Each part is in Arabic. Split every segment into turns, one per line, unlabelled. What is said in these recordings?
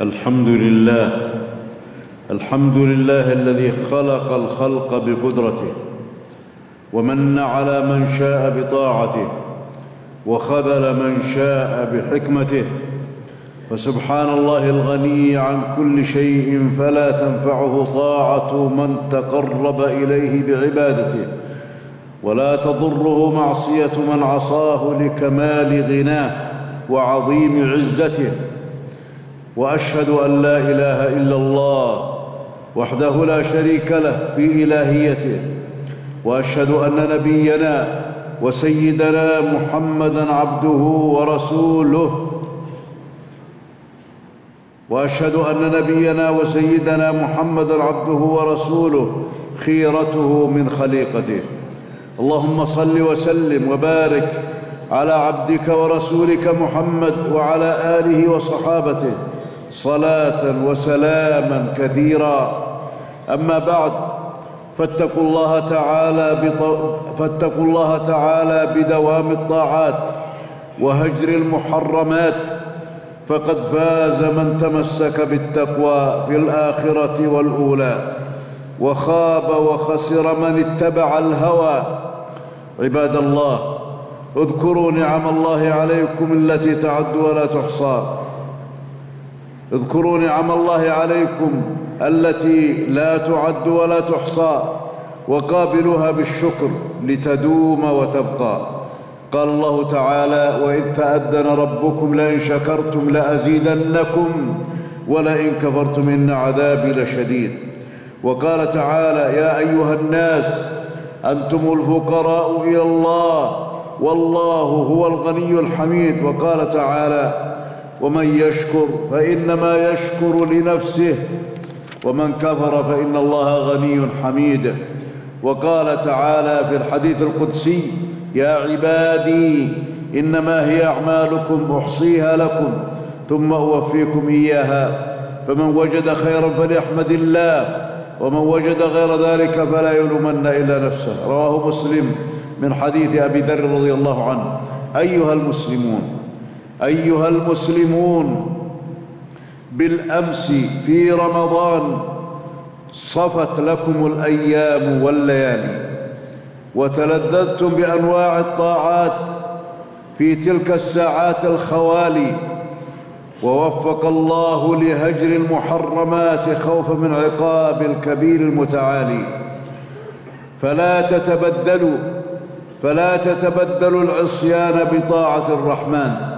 الحمد لله. الحمد لله الذي خلق الخلق بقدرته ومن على من شاء بطاعته وخذل من شاء بحكمته. فسبحان الله الغني عن كل شيء فلا تنفعه طاعة من تقرب إليه بعبادته ولا تضره معصية من عصاه لكمال غناه وعظيم عزته. وأشهد أن لا إله إلا الله وحده لا شريك له في إلهيته وأشهد أن نبينا وسيدنا محمدا عبده ورسوله وأشهد أن نبينا وسيدنا محمدا عبده ورسوله خيرته من خليقته. اللهم صل وسلم وبارك على عبدك ورسولك محمد وعلى آله وصحابته صلاة وسلاما كثيرا. أما بعد فاتقوا الله تعالى بط... فاتقوا الله تعالى بدوام الطاعات وهجر المحرمات. فقد فاز من تمسك بالتقوى في الآخرة والأولى وخاب وخسر من اتبع الهوى. عباد الله اذكروا نعم الله عليكم التي تعد ولا تحصى. اذكروا نعم الله عليكم التي لا تعد ولا تحصى وقابلوها بالشكر لتدوم وتبقى. قال الله تعالى وإذ تأذن ربكم لئن شكرتم لأزيدنكم ولئن كفرتم إن عذابي لشديد. وقال تعالى يا أيها الناس أنتم الفقراء إلى الله والله هو الغني الحميد. وقال تعالى ومن يشكر فإنما يشكر لنفسه ومن كفر فإن الله غني حميد. وقال تعالى في الحديث القدسي يا عبادي إنما هي أعمالكم أحصيها لكم ثم أوفيكم إياها. فمن وجد خيرا فليحمد الله ومن وجد غير ذلك فلا يلومن إلا نفسه. رواه مسلم من حديث أبي ذر رضي الله عنه. أيها المسلمون أيها المسلمون بالأمس في رمضان صفت لكم الأيام والليالي وتلذذتم بأنواع الطاعات في تلك الساعات الخوالي ووفق الله لهجر المحرمات خوفا من عقاب الكبير المتعالي. فلا تتبدلوا فلا تتبدلوا العصيان بطاعة الرحمن.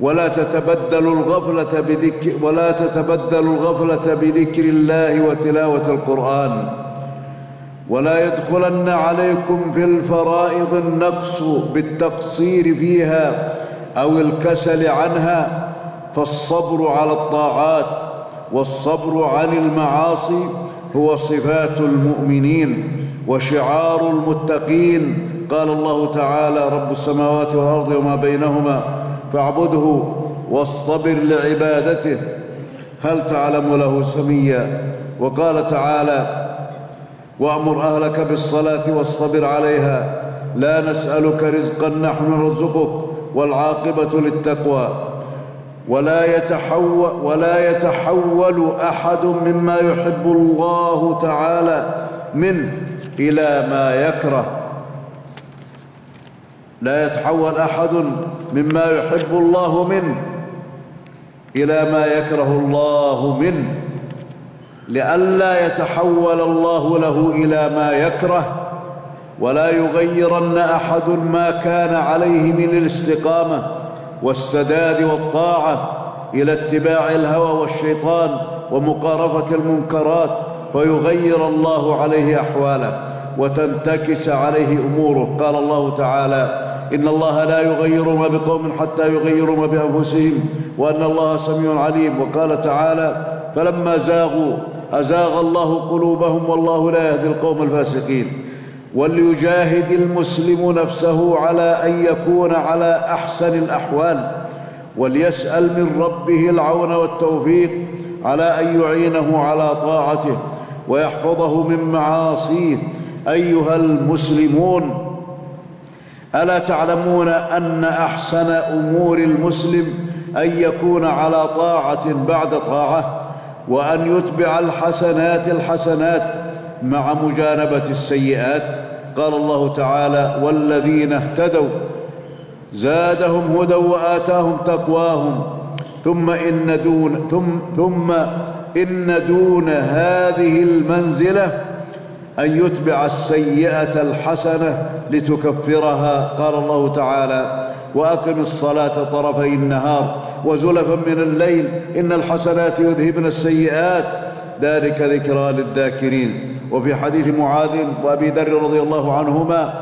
ولا تتبدلوا الغفلة بذكر ولا تتبدلوا الغفلة بذكر الله وتلاوة القرآن. ولا يدخلن عليكم في الفرائض النقص بالتقصير فيها أو الكسل عنها. فالصبر على الطاعات والصبر عن المعاصي هو صفات المؤمنين وشعار المتقين. قال الله تعالى رب السماوات والأرض وما بينهما فاعبده واصطبر لعبادته. هل تعلم له سميا؟ وقال تعالى وأمر أهلك بالصلاة واصطبر عليها. لا نسألك رزقا نحن نرزقك والعاقبة للتقوى. ولا يتحول ولا يتحول أحد مما يحب الله تعالى منه إلى ما يكره. لا يتحول أحد مما يحب الله منه إلى ما يكره الله منه لئلا يتحول الله له إلى ما يكره ولا يغيرن أحد ما كان عليه من الاستقامة والسداد والطاعة إلى اتباع الهوى والشيطان ومقارفه المنكرات فيغير الله عليه أحواله وتنتكس عليه أموره. قال الله تعالى إن الله لا يغير ما بقوم حتى يغيروا ما بأنفسهم وأن الله سميع عليم. وقال تعالى فلما زاغوا أزاغ الله قلوبهم والله لا يهدي القوم الفاسقين. وليجاهد المسلم نفسه على أن يكون على أحسن الأحوال وليسأل من ربه العون والتوفيق على أن يعينه على طاعته ويحفظه من معاصيه. أيها المسلمون ألا تعلمون أن أحسن أمور المسلم أن يكون على طاعة بعد طاعة وأن يتبع الحسنات الحسنات مع مجانبة السيئات. قال الله تعالى والذين اهتدوا زادهم هدى وآتاهم تقواهم ثم إن دون ثم ثم إن دون هذه المنزلة أن يتبع السيئة الحسنة لتكفرها. قال الله تعالى وأقم الصلاة طرفي النهار وزلفا من الليل إن الحسنات يذهبن السيئات. ذلك ذكرى للذاكرين. وفي حديث معاذ وأبي ذر رضي الله عنهما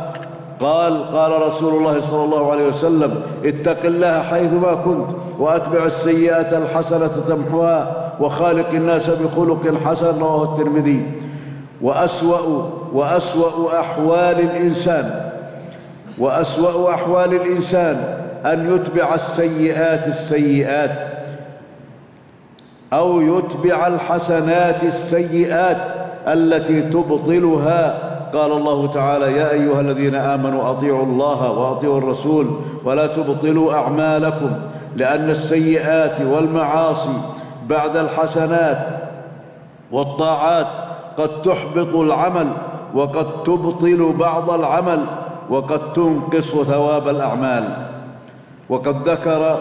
قال قال رسول الله صلى الله عليه وسلم اتق الله حيثما كنت وأتبع السيئة الحسنة تمحوها وخالق الناس بخلق حسن رواه الترمذي. وأسوأ وأسوأ أحوال الإنسان وأسوأ أحوال الإنسان أن يتبع السيئات السيئات أو يتبع الحسنات السيئات التي تبطلها. قال الله تعالى يا أيها الذين آمنوا أطيعوا الله وأطيعوا الرسول ولا تبطلوا أعمالكم لأن السيئات والمعاصي بعد الحسنات والطاعات قد تحبط العمل وقد تبطل بعض العمل وقد تنقص ثواب الأعمال. وقد ذكر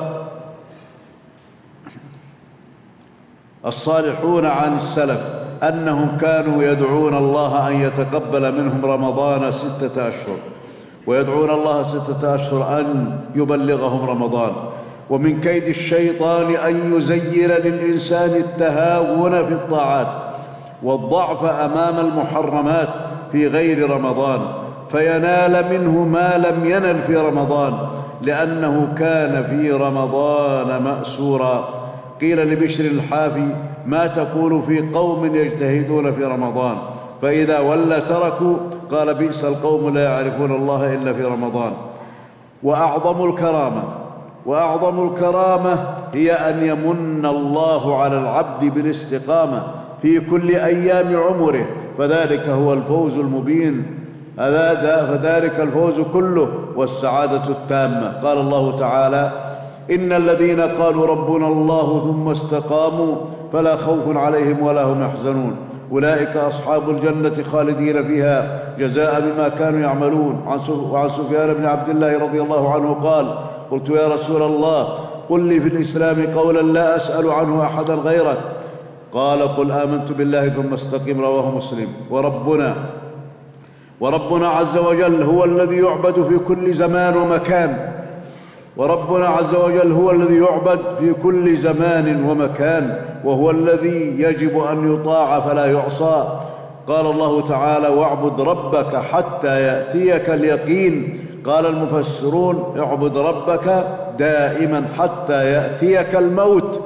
الصالحون عن السلف أنهم كانوا يدعون الله أن يتقبل منهم رمضان ستة أشهر ويدعون الله ستة أشهر أن يبلغهم رمضان. ومن كيد الشيطان أن يزين للإنسان التهاون في الطاعات. والضعف أمام المحرمات في غير رمضان فينال منه ما لم ينل في رمضان لأنه كان في رمضان مأسورا. قيل لبشر الحافي ما تقول في قوم يجتهدون في رمضان؟ فإذا ولى تركوا قال بئس القوم لا يعرفون الله إلا في رمضان. وأعظم الكرامة وأعظم الكرامة هي أن يمن الله على العبد بالاستقامة في كل أيام عمره فذلك هو الفوز المبين. فذلك الفوز كله والسعادة التامة. قال الله تعالى إن الذين قالوا ربنا الله ثم استقاموا فلا خوف عليهم ولا هم يحزنون. أولئك أصحاب الجنة خالدين فيها. جزاء بما كانوا يعملون. وعن سفيان بن عبد الله رضي الله عنه قال قلت يا رسول الله قل لي في الإسلام قولا لا أسأل عنه أحدا غيرك قال قل آمنت بالله ثم استقم رواه مسلم. وربنا وربنا عز وجل هو الذي يعبد في كل زمان ومكان. وربنا عز وجل هو الذي يعبد في كل زمان ومكان وهو الذي يجب أن يطاع فلا يعصى. قال الله تعالى واعبد ربك حتى يأتيك اليقين. قال المفسرون اعبد ربك دائما حتى يأتيك الموت.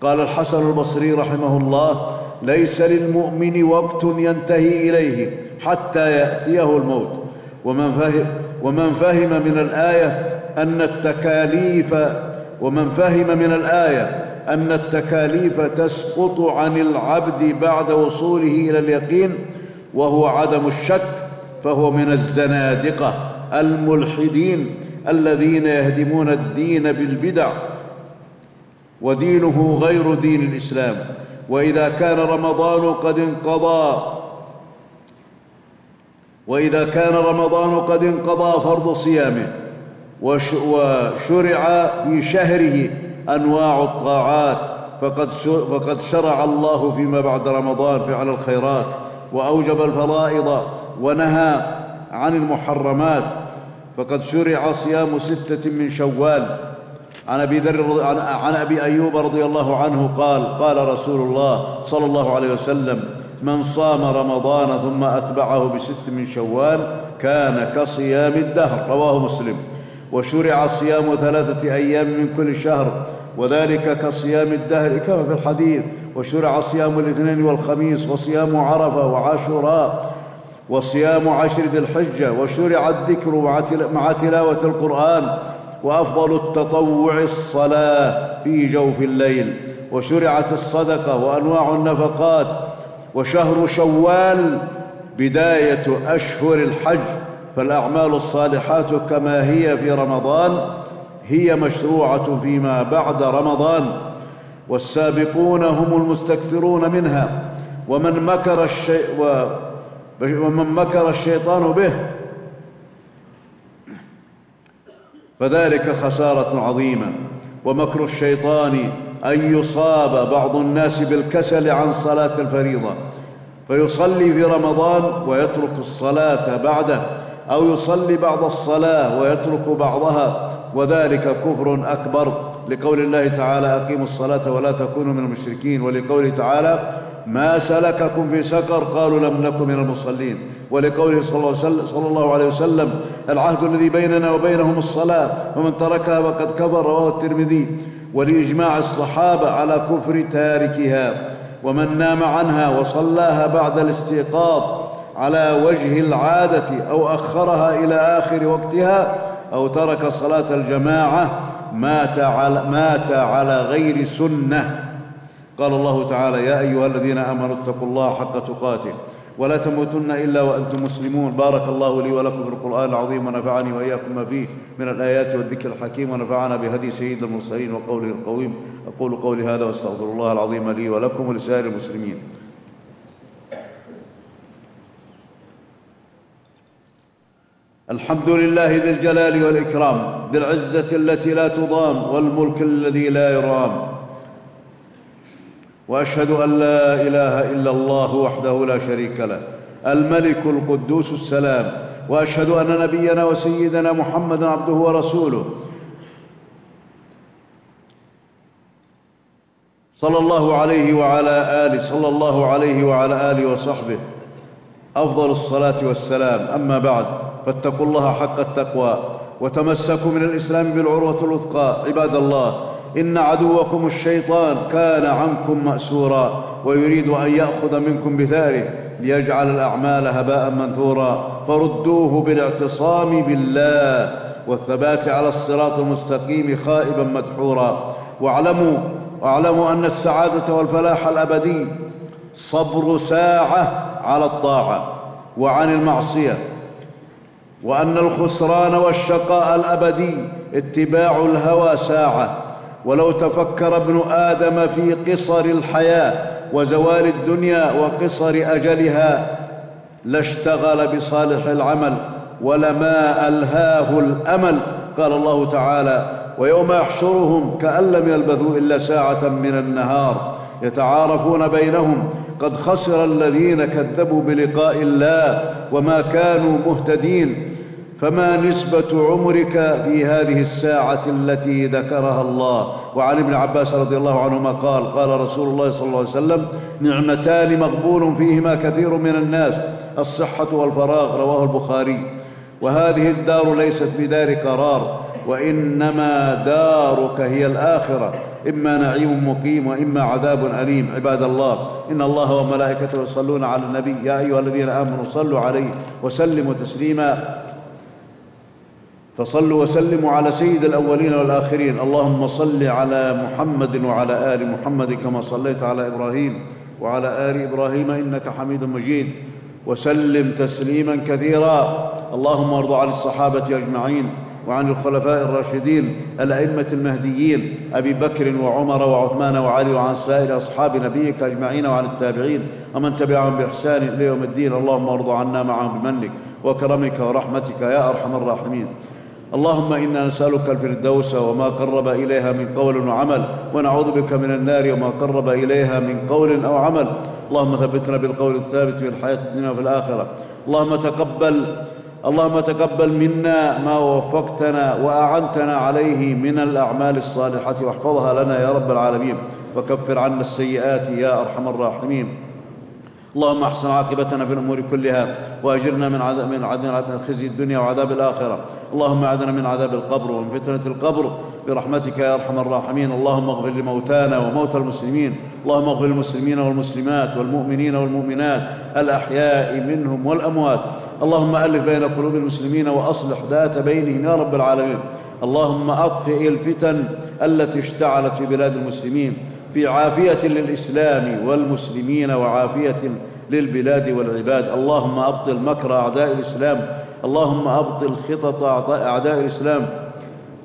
قال الحسن البصري رحمه الله ليس للمؤمن وقت ينتهي إليه حتى يأتيه الموت. ومن فهم ومن فهم من الآية أن التكاليف ومن فهم من الآية أن التكاليف تسقط عن العبد بعد وصوله إلى اليقين وهو عدم الشك فهو من الزنادقة الملحدين الذين يهدمون الدين بالبدع. ودينه غير دين الإسلام. وإذا كان رمضان قد انقضى وإذا كان رمضان قد انقضى فرض صيامه وشرع في شهره أنواع الطاعات فقد فقد شرع الله فيما بعد رمضان فعل الخيرات وأوجب الفرائض ونهى عن المحرمات فقد شرع صيام ستة من شوال. عن أبي ذر عن أبي أيوب رضي الله عنه قال قال رسول الله صلى الله عليه وسلم من صام رمضان ثم أتبعه بست من شوال كان كصيام الدهر. رواه مسلم. وشرع صيام ثلاثة أيام من كل شهر وذلك كصيام الدهر كما في الحديث وشرع صيام الاثنين والخميس وصيام عرفة وعاشوراء وصيام عشر ذي الحجة وشرع الذكر مع تلاوة القرآن وأفضل التطوع الصلاة في جوف الليل وشرعت الصدقة وأنواع النفقات وشهر شوال بداية أشهر الحج. فالأعمال الصالحات كما هي في رمضان هي مشروعة فيما بعد رمضان. والسابقون هم المستكثرون منها. ومن مكر الشيء ومن مكر الشيطان به فذلك خسارة عظيمة. ومكر الشيطان أن يصاب بعض الناس بالكسل عن صلاة الفريضة. فيصلي في رمضان ويترك الصلاة بعده أو يصلي بعض الصلاة ويترك بعضها. وذلك كفر أكبر. لقول الله تعالى أقيموا الصلاة ولا تكونوا من المشركين. ولقوله تعالى ما سلككم في سقر قالوا لم نكن من المصلين. ولقوله صلى الله عليه وسلم العهد الذي بيننا وبينهم الصلاة ومن تركها فقد كفر رواه الترمذي. ولإجماع الصحابة على كفر تاركها ومن نام عنها وصلاها بعد الاستيقاظ على وجه العادة أو أخرها إلى آخر وقتها أو ترك صلاة الجماعة مات على, مات على غير سنة. قال الله تعالى يا أيها الذين آمنوا اتقوا الله حق تقاته ولا تموتن إلا وأنتم مسلمون. بارك الله لي ولكم في القرآن العظيم ونفعني وإياكم ما فيه من الآيات والذكر الحكيم ونفعنا بهدي سيد المرسلين وقوله القويم. أقول قولي هذا وأستغفر الله العظيم لي ولكم ولسائر المسلمين. الحمد لله ذي الجلال والإكرام ذي العزة التي لا تضام والملك الذي لا يرام. وأشهد أن لا إله إلا الله وحده لا شريك له الملك القدوس السلام. وأشهد أن نبينا وسيدنا محمدا عبده ورسوله. صلى الله عليه وعلى آله صلى الله عليه وعلى آله وصحبه. أفضل الصلاة والسلام. أما بعد فاتقوا الله حق التقوى وتمسكوا من الإسلام بالعروة الوثقى. عباد الله إن عدوكم الشيطان كان عنكم مأسورا ويريد أن يأخذ منكم بثاره ليجعل الأعمال هباء منثورا فردوه بالاعتصام بالله والثبات على الصراط المستقيم خائبا مدحورا واعلموا واعلموا أن السعادة والفلاح الأبدي صبر ساعة على الطاعة وعن المعصية وأن الخسران والشقاء الأبدي اتباع الهوى ساعة ولو تفكر ابن آدم في قصر الحياة وزوال الدنيا وقصر أجلها لاشتغل بصالح العمل ولما ألهاه الأمل. قال الله تعالى ويوم يحشرهم كأن لم يلبثوا إلا ساعة من النهار يتعارفون بينهم قد خسر الذين كذبوا بلقاء الله وما كانوا مهتدين. فما نسبة عمرك في هذه الساعة التي ذكرها الله؟ وعن ابن عباس رضي الله عنهما قال قال رسول الله صلى الله عليه وسلم نعمتان مغبون فيهما كثير من الناس الصحة والفراغ رواه البخاري. وهذه الدار ليست بدار قرار وإنما دارك هي الآخرة. إما نعيم مقيم وإما عذاب أليم. عباد الله إن الله وملائكته يصلون على النبي يا أيها الذين آمنوا صلوا عليه وسلموا تسليما. فصلوا وسلموا على سيد الأولين والآخرين. اللهم صل على محمد وعلى آل محمد كما صليت على إبراهيم وعلى آل إبراهيم إنك حميد مجيد. وسلم تسليما كثيرا. اللهم ارض عن الصحابة أجمعين وعن الخلفاء الراشدين الأئمة المهديين أبي بكر وعمر وعثمان وعلي وعن سائر أصحاب نبيك أجمعين وعن التابعين ومن تبعهم بإحسان إلى يوم الدين. اللهم ارض عنا معهم بمنك وكرمك ورحمتك يا أرحم الراحمين. اللهم إنا نسألك الفردوس وما قرب إليها من قول وعمل ونعوذ بك من النار وما قرب إليها من قول أو عمل. اللهم ثبتنا بالقول الثابت في الحياة الدنيا وفي الآخرة. اللهم تقبل اللهم تقبل منا ما وفقتنا وأعنتنا عليه من الأعمال الصالحة واحفظها لنا يا رب العالمين. وكفر عنا السيئات يا أرحم الراحمين. اللهم احسن عاقبتنا في الأمور كلها واجرنا من عذاب من عذاب خزي الدنيا وعذاب الآخرة. اللهم اعذنا من عذاب القبر ومن فتنة القبر. برحمتك يا أرحم الراحمين. اللهم اغفر لموتانا وموتى المسلمين. اللهم اغفر للمسلمين والمسلمات والمؤمنين والمؤمنات. الأحياء منهم والأموات. اللهم ألف بين قلوب المسلمين وأصلح ذات بينهم يا رب العالمين. اللهم أطفئ الفتن التي اشتعلت في بلاد المسلمين. في عافيه للإسلام والمسلمين وعافية للبلاد والعباد. اللهم أبطل مكر أعداء الإسلام. اللهم أبطل خطط أعداء الإسلام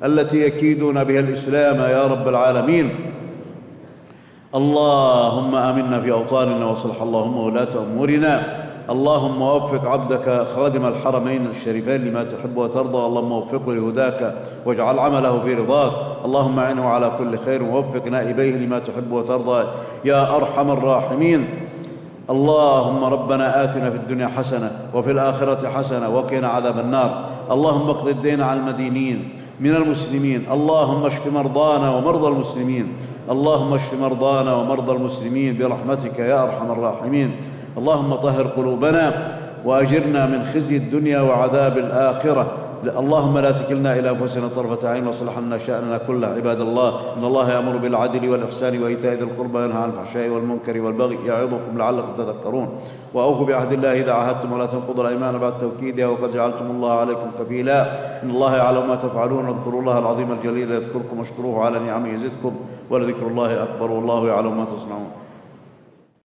التي يكيدون بها الإسلام يا رب العالمين. اللهم آمنا في أوطاننا وصلح اللهم ولاة أمورنا. اللهم وفق عبدك خادم الحرمين الشريفين لما تحب وترضى. اللهم وفقه لهداك واجعل عمله في رضاك. اللهم اعنه على كل خير ووفق نائبيه لما تحب وترضى. يا أرحم الراحمين. اللهم ربنا آتنا في الدنيا حسنة وفي الآخرة حسنة وقنا عذاب النار. اللهم اقض الدين على المدينين من المسلمين. اللهم اشف مرضانا ومرضى المسلمين. اللهم اشف مرضانا ومرضى المسلمين برحمتك يا أرحم الراحمين. اللهم طهر قلوبنا واجرنا من خزي الدنيا وعذاب الآخرة. اللهم لا تكلنا إلى أنفسنا طرفة عين واصلح لنا شأننا كله. عباد الله إن الله يأمر بالعدل والإحسان وإيتاء ذي القربى وينهى عن الفحشاء والمنكر والبغي يعظكم لعلكم تذكرون. وأوفوا بعهد الله إذا عاهدتم ولا تنقضوا الأيمان بعد توكيدها وقد جعلتم الله عليكم كفيلا. إن الله يعلم ما تفعلون. واذكروا الله العظيم الجليل يذكركم واشكروه على نعمه يزدكم. ولذكر الله أكبر والله يعلم ما تصنعون.